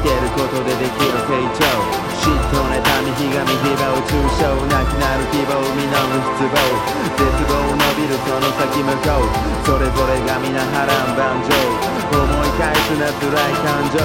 けることでできる成長嫉妬妬みひがみ牙を抽象なくなる希望実る失望。絶望伸びるその先向こう。それぞれが皆波乱万丈思い返すな辛い感情。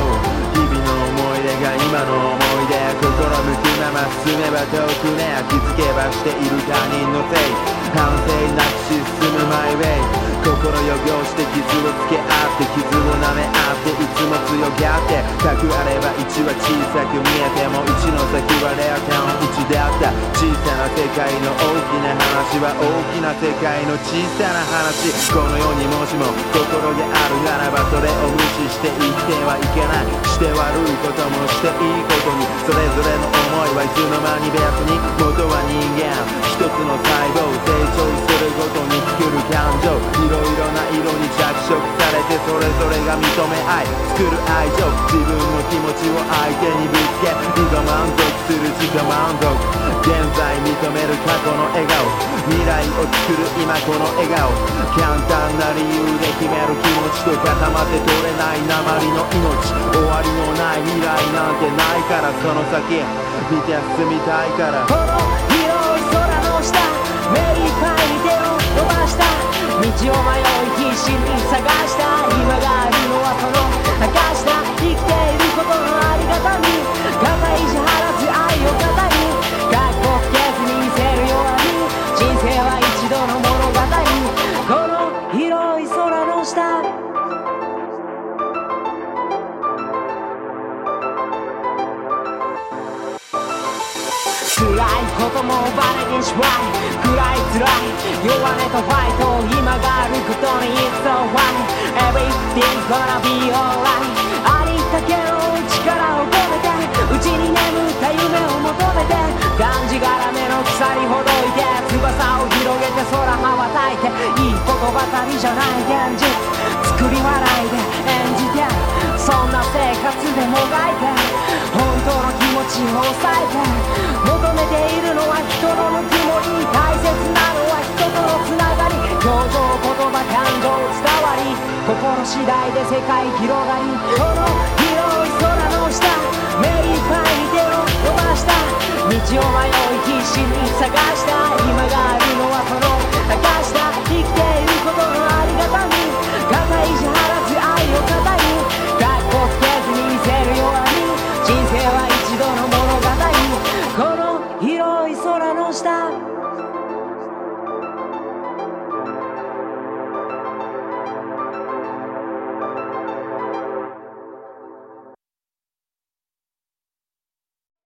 日々の思い出が今の思い出心向くまま進めば遠くね気づけばしている他人のせい。反省なくし進むマイウェイ。心汚して傷をつけ合って傷を舐め合っていつも強がってかくあれば1は小さく見えても1の先はレア感1であった小さな世界の大きな話は大きな世界の小さな話この世にもしも心があるならばそれを無視して生きてはいけないして悪いこともしていいことにそれぞれの思いはいつの間に別に元は人間一つの細胞成長するごとに作る感情ろいろな色に着色それぞれが認め合い作る愛情自分の気持ちを相手にぶつけ今満足する自己満足現在認める過去の笑顔未来を作る今この笑顔。簡単な理由で決める気持ちと固まって取れない鉛の命終わりのない未来なんてないからその先見て進みたいから。辛いこともバレてしまい暗い辛い弱音とファイト今があることに It's alright Everything's gonna be alright ありったけの力を込めてうちに眠った夢を求めてがんじがらめの鎖ほどいて翼を広げて空羽ばたいていいことばかりじゃない現実。作り笑いで演じてそんな生活でもがいて本当の気持ちを抑えて感情伝わり心次第で世界広がりこの広い空の下目いっぱい手を伸ばした道を迷い必死に探した今があるのはその証だ生きていることのありがたみ肩意地張らず愛を語りかっこつけずに見せるように人生は一度の物語この広い空の下。